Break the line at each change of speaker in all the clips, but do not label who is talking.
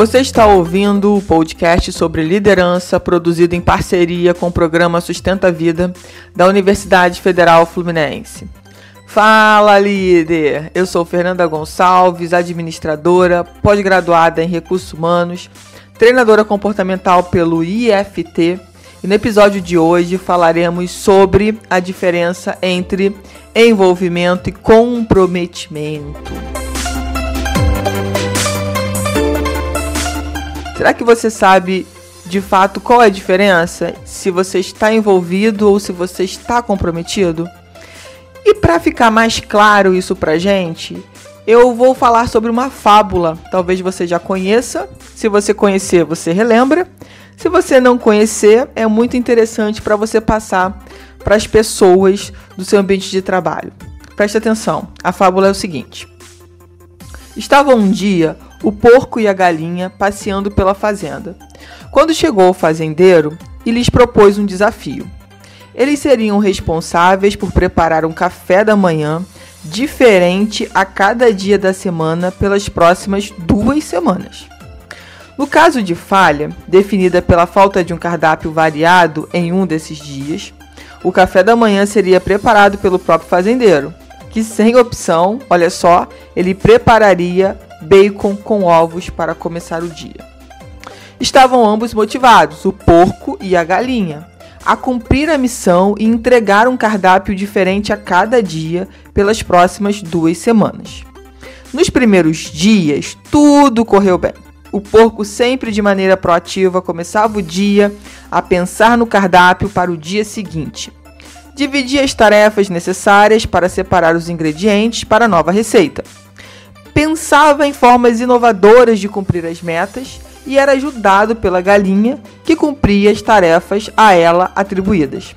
Você está ouvindo o podcast sobre liderança produzido em parceria com o programa Sustenta Vida da Universidade Federal Fluminense. Fala, líder! Eu sou Fernanda Gonçalves, administradora, pós-graduada em recursos humanos, treinadora comportamental pelo IFT. E no episódio de hoje falaremos sobre a diferença entre envolvimento e comprometimento. Será que você sabe de fato qual é a diferença se você está envolvido ou se você está comprometido? E para ficar mais claro isso pra gente, eu vou falar sobre uma fábula. Talvez você já conheça. Se você conhecer, você relembra. Se você não conhecer, é muito interessante para você passar para as pessoas do seu ambiente de trabalho. Preste atenção. A fábula é o seguinte: Estava um dia o porco e a galinha passeando pela fazenda. Quando chegou o fazendeiro e lhes propôs um desafio. Eles seriam responsáveis por preparar um café da manhã diferente a cada dia da semana pelas próximas duas semanas. No caso de falha, definida pela falta de um cardápio variado em um desses dias, o café da manhã seria preparado pelo próprio fazendeiro, que sem opção, olha só, ele prepararia bacon com ovos para começar o dia. Estavam ambos motivados, o porco e a galinha, a cumprir a missão e entregar um cardápio diferente a cada dia pelas próximas duas semanas. Nos primeiros dias, tudo correu bem. O porco, sempre de maneira proativa, começava o dia a pensar no cardápio para o dia seguinte. Dividia as tarefas necessárias para separar os ingredientes para a nova receita pensava em formas inovadoras de cumprir as metas e era ajudado pela galinha, que cumpria as tarefas a ela atribuídas.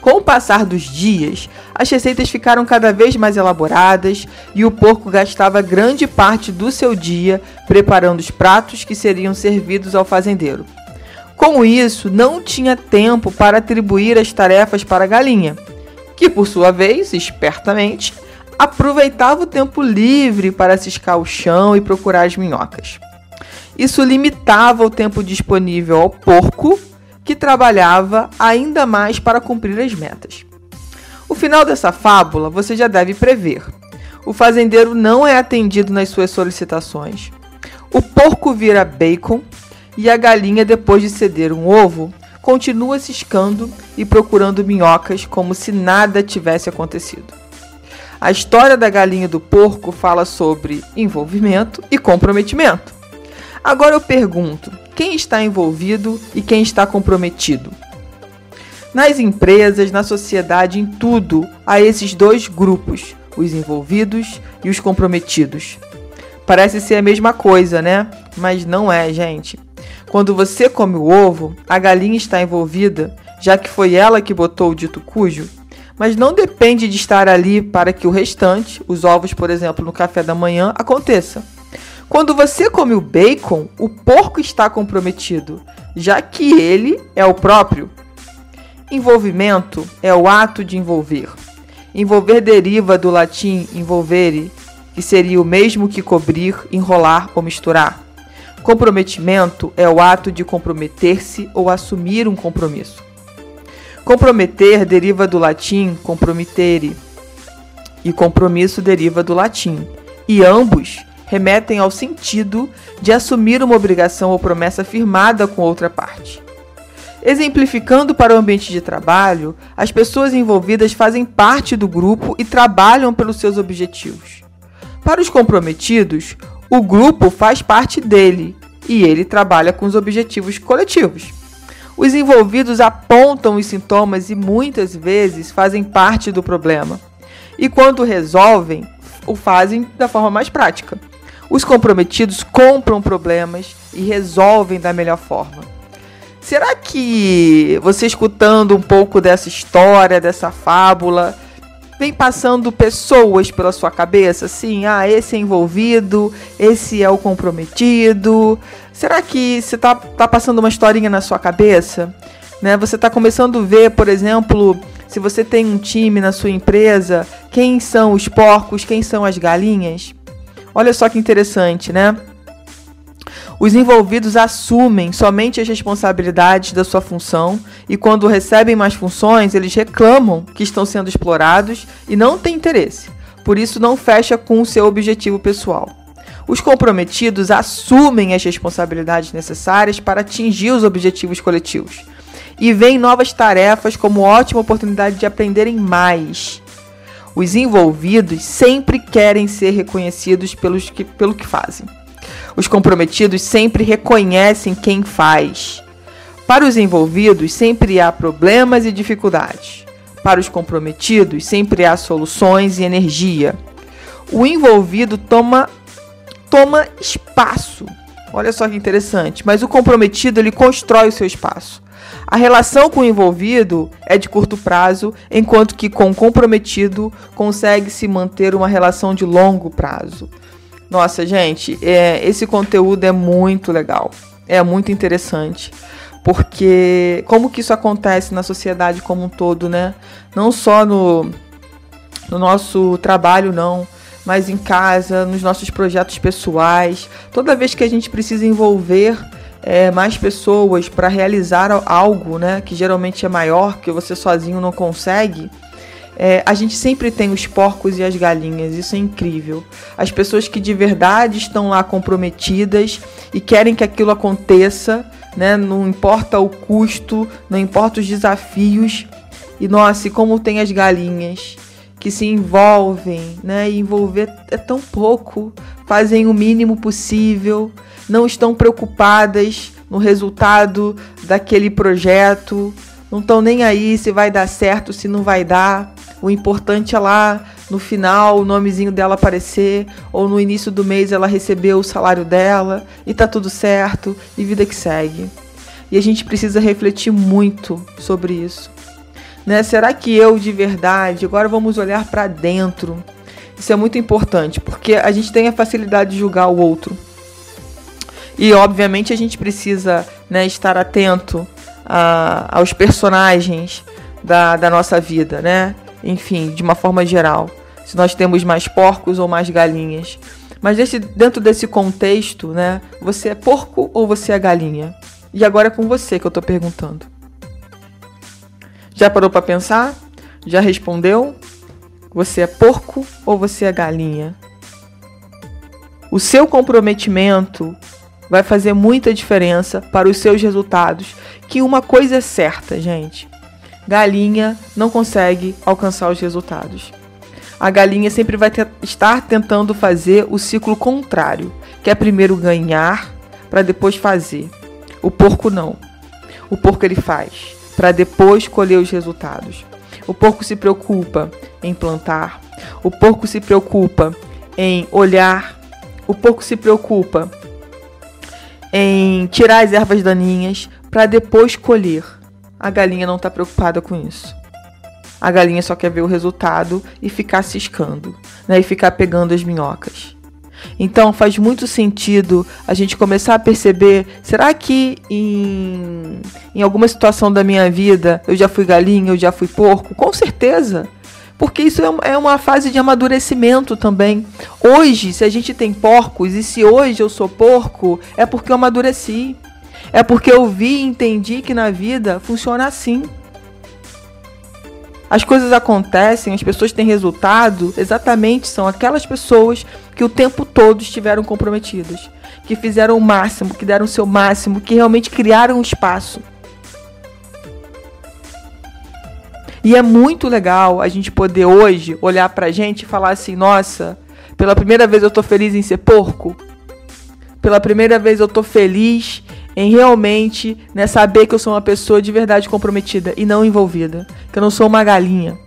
Com o passar dos dias, as receitas ficaram cada vez mais elaboradas e o porco gastava grande parte do seu dia preparando os pratos que seriam servidos ao fazendeiro. Com isso, não tinha tempo para atribuir as tarefas para a galinha, que por sua vez, espertamente, aproveitava o tempo livre para ciscar o chão e procurar as minhocas. Isso limitava o tempo disponível ao porco, que trabalhava ainda mais para cumprir as metas. O final dessa fábula você já deve prever. O fazendeiro não é atendido nas suas solicitações. O porco vira bacon e a galinha, depois de ceder um ovo, continua ciscando e procurando minhocas como se nada tivesse acontecido. A história da galinha e do porco fala sobre envolvimento e comprometimento. Agora eu pergunto: quem está envolvido e quem está comprometido? Nas empresas, na sociedade, em tudo, há esses dois grupos, os envolvidos e os comprometidos. Parece ser a mesma coisa, né? Mas não é, gente. Quando você come o ovo, a galinha está envolvida, já que foi ela que botou o dito cujo mas não depende de estar ali para que o restante, os ovos, por exemplo, no café da manhã, aconteça. Quando você come o bacon, o porco está comprometido, já que ele é o próprio. Envolvimento é o ato de envolver. Envolver deriva do latim envolvere, que seria o mesmo que cobrir, enrolar ou misturar. Comprometimento é o ato de comprometer-se ou assumir um compromisso. Comprometer deriva do latim compromittere e compromisso deriva do latim, e ambos remetem ao sentido de assumir uma obrigação ou promessa firmada com outra parte. Exemplificando para o ambiente de trabalho, as pessoas envolvidas fazem parte do grupo e trabalham pelos seus objetivos. Para os comprometidos, o grupo faz parte dele e ele trabalha com os objetivos coletivos. Os envolvidos apontam os sintomas e muitas vezes fazem parte do problema. E quando resolvem, o fazem da forma mais prática. Os comprometidos compram problemas e resolvem da melhor forma. Será que você escutando um pouco dessa história, dessa fábula, vem passando pessoas pela sua cabeça, assim, ah, esse é envolvido, esse é o comprometido. Será que você tá, tá passando uma historinha na sua cabeça? Né? Você está começando a ver, por exemplo, se você tem um time na sua empresa, quem são os porcos, quem são as galinhas? Olha só que interessante, né? Os envolvidos assumem somente as responsabilidades da sua função e, quando recebem mais funções, eles reclamam que estão sendo explorados e não têm interesse. Por isso, não fecha com o seu objetivo pessoal. Os comprometidos assumem as responsabilidades necessárias para atingir os objetivos coletivos e veem novas tarefas como ótima oportunidade de aprenderem mais. Os envolvidos sempre querem ser reconhecidos pelos que, pelo que fazem. Os comprometidos sempre reconhecem quem faz. Para os envolvidos, sempre há problemas e dificuldades. Para os comprometidos, sempre há soluções e energia. O envolvido toma toma espaço. Olha só que interessante, mas o comprometido ele constrói o seu espaço. A relação com o envolvido é de curto prazo, enquanto que com o comprometido consegue se manter uma relação de longo prazo. Nossa, gente, é, esse conteúdo é muito legal. É muito interessante. Porque como que isso acontece na sociedade como um todo, né? Não só no, no nosso trabalho, não, mas em casa, nos nossos projetos pessoais. Toda vez que a gente precisa envolver é, mais pessoas para realizar algo, né? Que geralmente é maior, que você sozinho não consegue é, a gente sempre tem os porcos e as galinhas, isso é incrível. As pessoas que de verdade estão lá comprometidas e querem que aquilo aconteça, né? Não importa o custo, não importa os desafios. E nossa, e como tem as galinhas que se envolvem, né? E envolver é tão pouco, fazem o mínimo possível, não estão preocupadas no resultado daquele projeto, não estão nem aí se vai dar certo, se não vai dar. O importante é lá no final o nomezinho dela aparecer, ou no início do mês ela receber o salário dela e tá tudo certo e vida que segue. E a gente precisa refletir muito sobre isso. Né? Será que eu de verdade, agora vamos olhar para dentro. Isso é muito importante, porque a gente tem a facilidade de julgar o outro. E obviamente a gente precisa né, estar atento a, aos personagens da, da nossa vida, né? enfim, de uma forma geral, se nós temos mais porcos ou mais galinhas. Mas desse, dentro desse contexto, né, você é porco ou você é galinha? E agora é com você que eu estou perguntando. Já parou para pensar? Já respondeu? Você é porco ou você é galinha? O seu comprometimento vai fazer muita diferença para os seus resultados. Que uma coisa é certa, gente: galinha não consegue alcançar os resultados. A galinha sempre vai estar tentando fazer o ciclo contrário, que é primeiro ganhar para depois fazer. O porco não. O porco ele faz para depois colher os resultados. O porco se preocupa em plantar. O porco se preocupa em olhar. O porco se preocupa em tirar as ervas daninhas para depois colher. A galinha não está preocupada com isso. A galinha só quer ver o resultado e ficar ciscando, né? E ficar pegando as minhocas. Então faz muito sentido a gente começar a perceber: será que em, em alguma situação da minha vida eu já fui galinha, eu já fui porco? Com certeza. Porque isso é, é uma fase de amadurecimento também. Hoje, se a gente tem porcos e se hoje eu sou porco, é porque eu amadureci. É porque eu vi e entendi que na vida funciona assim. As coisas acontecem, as pessoas têm resultado, exatamente são aquelas pessoas que o tempo todo estiveram comprometidas, que fizeram o máximo, que deram o seu máximo, que realmente criaram um espaço. E é muito legal a gente poder hoje olhar pra gente e falar assim: nossa, pela primeira vez eu tô feliz em ser porco. Pela primeira vez eu tô feliz em realmente né, saber que eu sou uma pessoa de verdade comprometida e não envolvida. Que eu não sou uma galinha.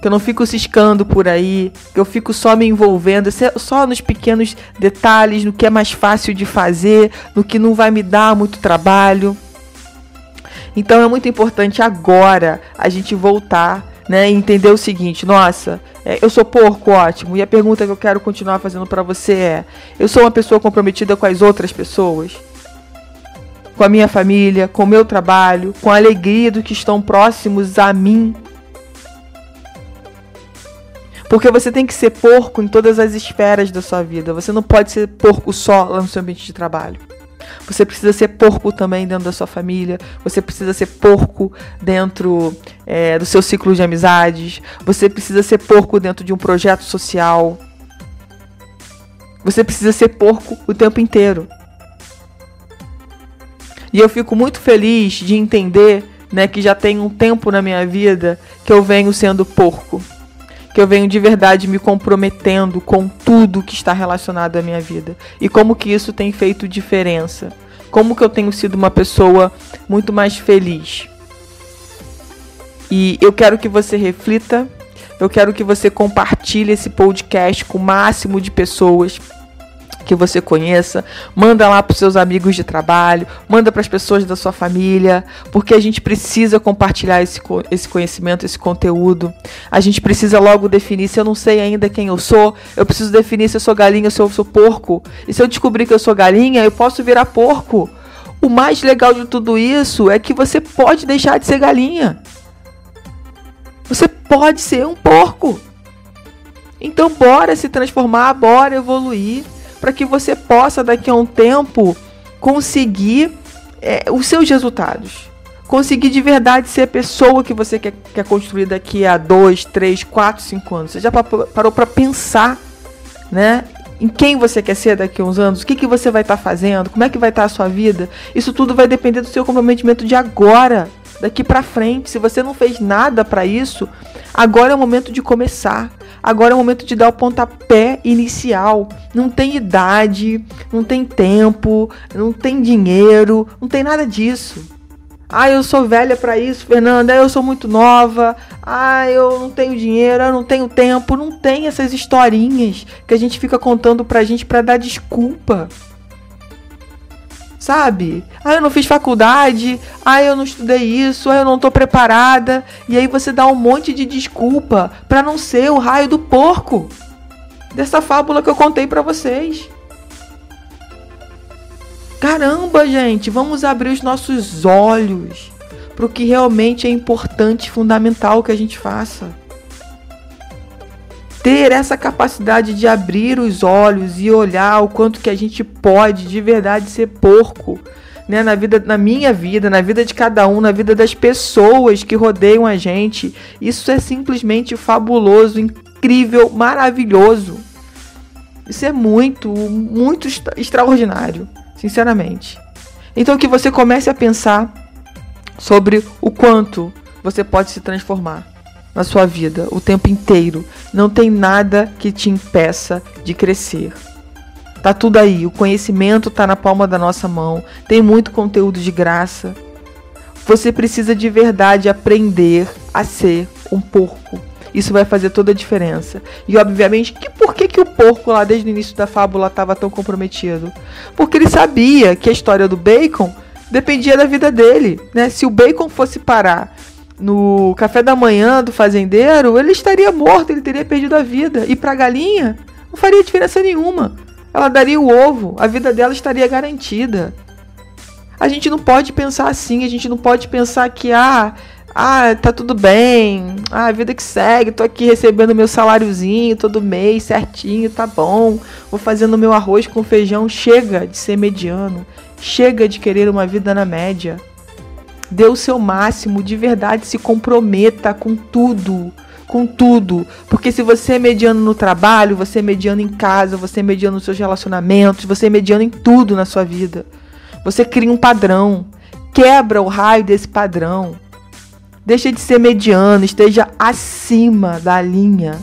Que eu não fico ciscando por aí. Que eu fico só me envolvendo, só nos pequenos detalhes, no que é mais fácil de fazer, no que não vai me dar muito trabalho. Então é muito importante agora a gente voltar né, entender o seguinte: nossa, é, eu sou porco, ótimo. E a pergunta que eu quero continuar fazendo para você é: eu sou uma pessoa comprometida com as outras pessoas? Com a minha família, com o meu trabalho, com a alegria dos que estão próximos a mim. Porque você tem que ser porco em todas as esferas da sua vida. Você não pode ser porco só lá no seu ambiente de trabalho. Você precisa ser porco também dentro da sua família. Você precisa ser porco dentro é, do seu ciclo de amizades. Você precisa ser porco dentro de um projeto social. Você precisa ser porco o tempo inteiro. E eu fico muito feliz de entender né, que já tem um tempo na minha vida que eu venho sendo porco. Que eu venho de verdade me comprometendo com tudo que está relacionado à minha vida. E como que isso tem feito diferença. Como que eu tenho sido uma pessoa muito mais feliz. E eu quero que você reflita, eu quero que você compartilhe esse podcast com o máximo de pessoas que você conheça, manda lá para os seus amigos de trabalho, manda para as pessoas da sua família, porque a gente precisa compartilhar esse, esse conhecimento, esse conteúdo. A gente precisa logo definir se eu não sei ainda quem eu sou, eu preciso definir se eu sou galinha ou se eu sou porco. E se eu descobrir que eu sou galinha, eu posso virar porco. O mais legal de tudo isso é que você pode deixar de ser galinha. Você pode ser um porco. Então bora se transformar, bora evoluir para que você possa daqui a um tempo conseguir é, os seus resultados. Conseguir de verdade ser a pessoa que você quer, quer construir daqui a dois, três, quatro, cinco anos. Você já parou para pensar, né? Em quem você quer ser daqui a uns anos? O que, que você vai estar tá fazendo? Como é que vai estar tá a sua vida? Isso tudo vai depender do seu comprometimento de agora, daqui para frente. Se você não fez nada para isso, agora é o momento de começar. Agora é o momento de dar o pontapé inicial. Não tem idade, não tem tempo, não tem dinheiro, não tem nada disso. Ah, eu sou velha para isso, Fernanda. Eu sou muito nova. Ah, eu não tenho dinheiro, eu não tenho tempo. Não tem essas historinhas que a gente fica contando pra gente para dar desculpa sabe? Ah, eu não fiz faculdade, ah, eu não estudei isso, ah, eu não tô preparada. E aí você dá um monte de desculpa para não ser o raio do porco dessa fábula que eu contei para vocês. Caramba, gente, vamos abrir os nossos olhos para o que realmente é importante, fundamental que a gente faça ter essa capacidade de abrir os olhos e olhar o quanto que a gente pode de verdade ser porco, né, na vida, na minha vida, na vida de cada um, na vida das pessoas que rodeiam a gente. Isso é simplesmente fabuloso, incrível, maravilhoso. Isso é muito, muito extraordinário, sinceramente. Então que você comece a pensar sobre o quanto você pode se transformar na sua vida o tempo inteiro. Não tem nada que te impeça de crescer. Tá tudo aí, o conhecimento tá na palma da nossa mão. Tem muito conteúdo de graça. Você precisa de verdade aprender a ser um porco. Isso vai fazer toda a diferença. E obviamente, que por que, que o porco lá desde o início da fábula estava tão comprometido? Porque ele sabia que a história do bacon dependia da vida dele, né? Se o bacon fosse parar no café da manhã do fazendeiro, ele estaria morto, ele teria perdido a vida. E para a galinha, não faria diferença nenhuma. Ela daria o ovo, a vida dela estaria garantida. A gente não pode pensar assim, a gente não pode pensar que ah, ah, tá tudo bem, ah, a vida que segue, tô aqui recebendo meu saláriozinho todo mês, certinho, tá bom. Vou fazendo meu arroz com feijão, chega de ser mediano, chega de querer uma vida na média dê o seu máximo, de verdade se comprometa com tudo. Com tudo. Porque se você é mediano no trabalho, você é mediano em casa, você é mediano nos seus relacionamentos, você é mediano em tudo na sua vida. Você cria um padrão. Quebra o raio desse padrão. Deixa de ser mediano, esteja acima da linha.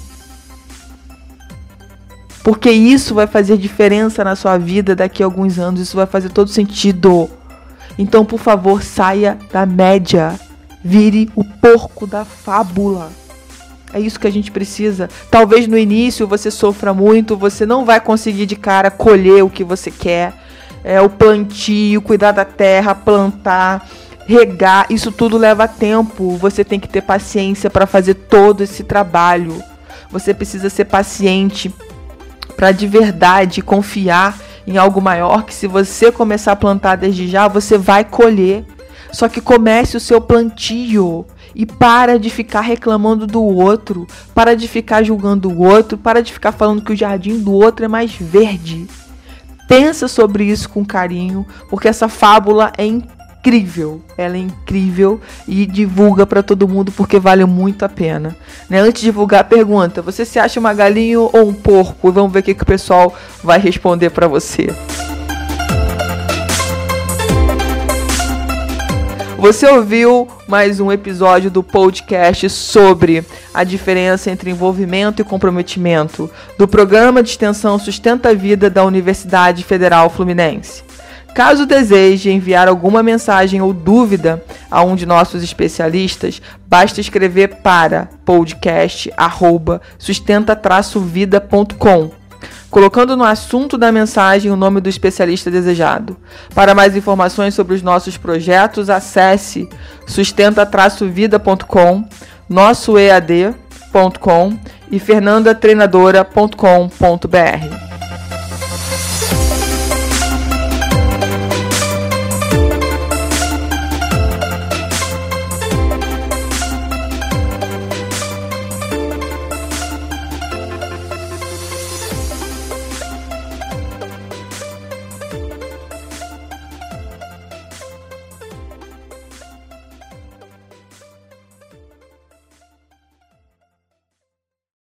Porque isso vai fazer diferença na sua vida daqui a alguns anos. Isso vai fazer todo sentido. Então, por favor, saia da média. Vire o porco da fábula. É isso que a gente precisa. Talvez no início você sofra muito, você não vai conseguir de cara colher o que você quer. É o plantio, cuidar da terra, plantar, regar, isso tudo leva tempo. Você tem que ter paciência para fazer todo esse trabalho. Você precisa ser paciente para de verdade confiar em algo maior que se você começar a plantar desde já, você vai colher. Só que comece o seu plantio e para de ficar reclamando do outro, para de ficar julgando o outro, para de ficar falando que o jardim do outro é mais verde. Pensa sobre isso com carinho, porque essa fábula é incrível. Ela é incrível e divulga para todo mundo porque vale muito a pena. Né? Antes de divulgar, pergunta: você se acha uma galinha ou um porco? Vamos ver o que, que o pessoal vai responder para você. Você ouviu mais um episódio do podcast sobre a diferença entre envolvimento e comprometimento do programa de extensão Sustenta a Vida da Universidade Federal Fluminense. Caso deseje enviar alguma mensagem ou dúvida a um de nossos especialistas, basta escrever para podcast@sustenta-vida.com colocando no assunto da mensagem o nome do especialista desejado. Para mais informações sobre os nossos projetos, acesse sustenta-vida.com, nossoead.com e fernandatreinadora.com.br.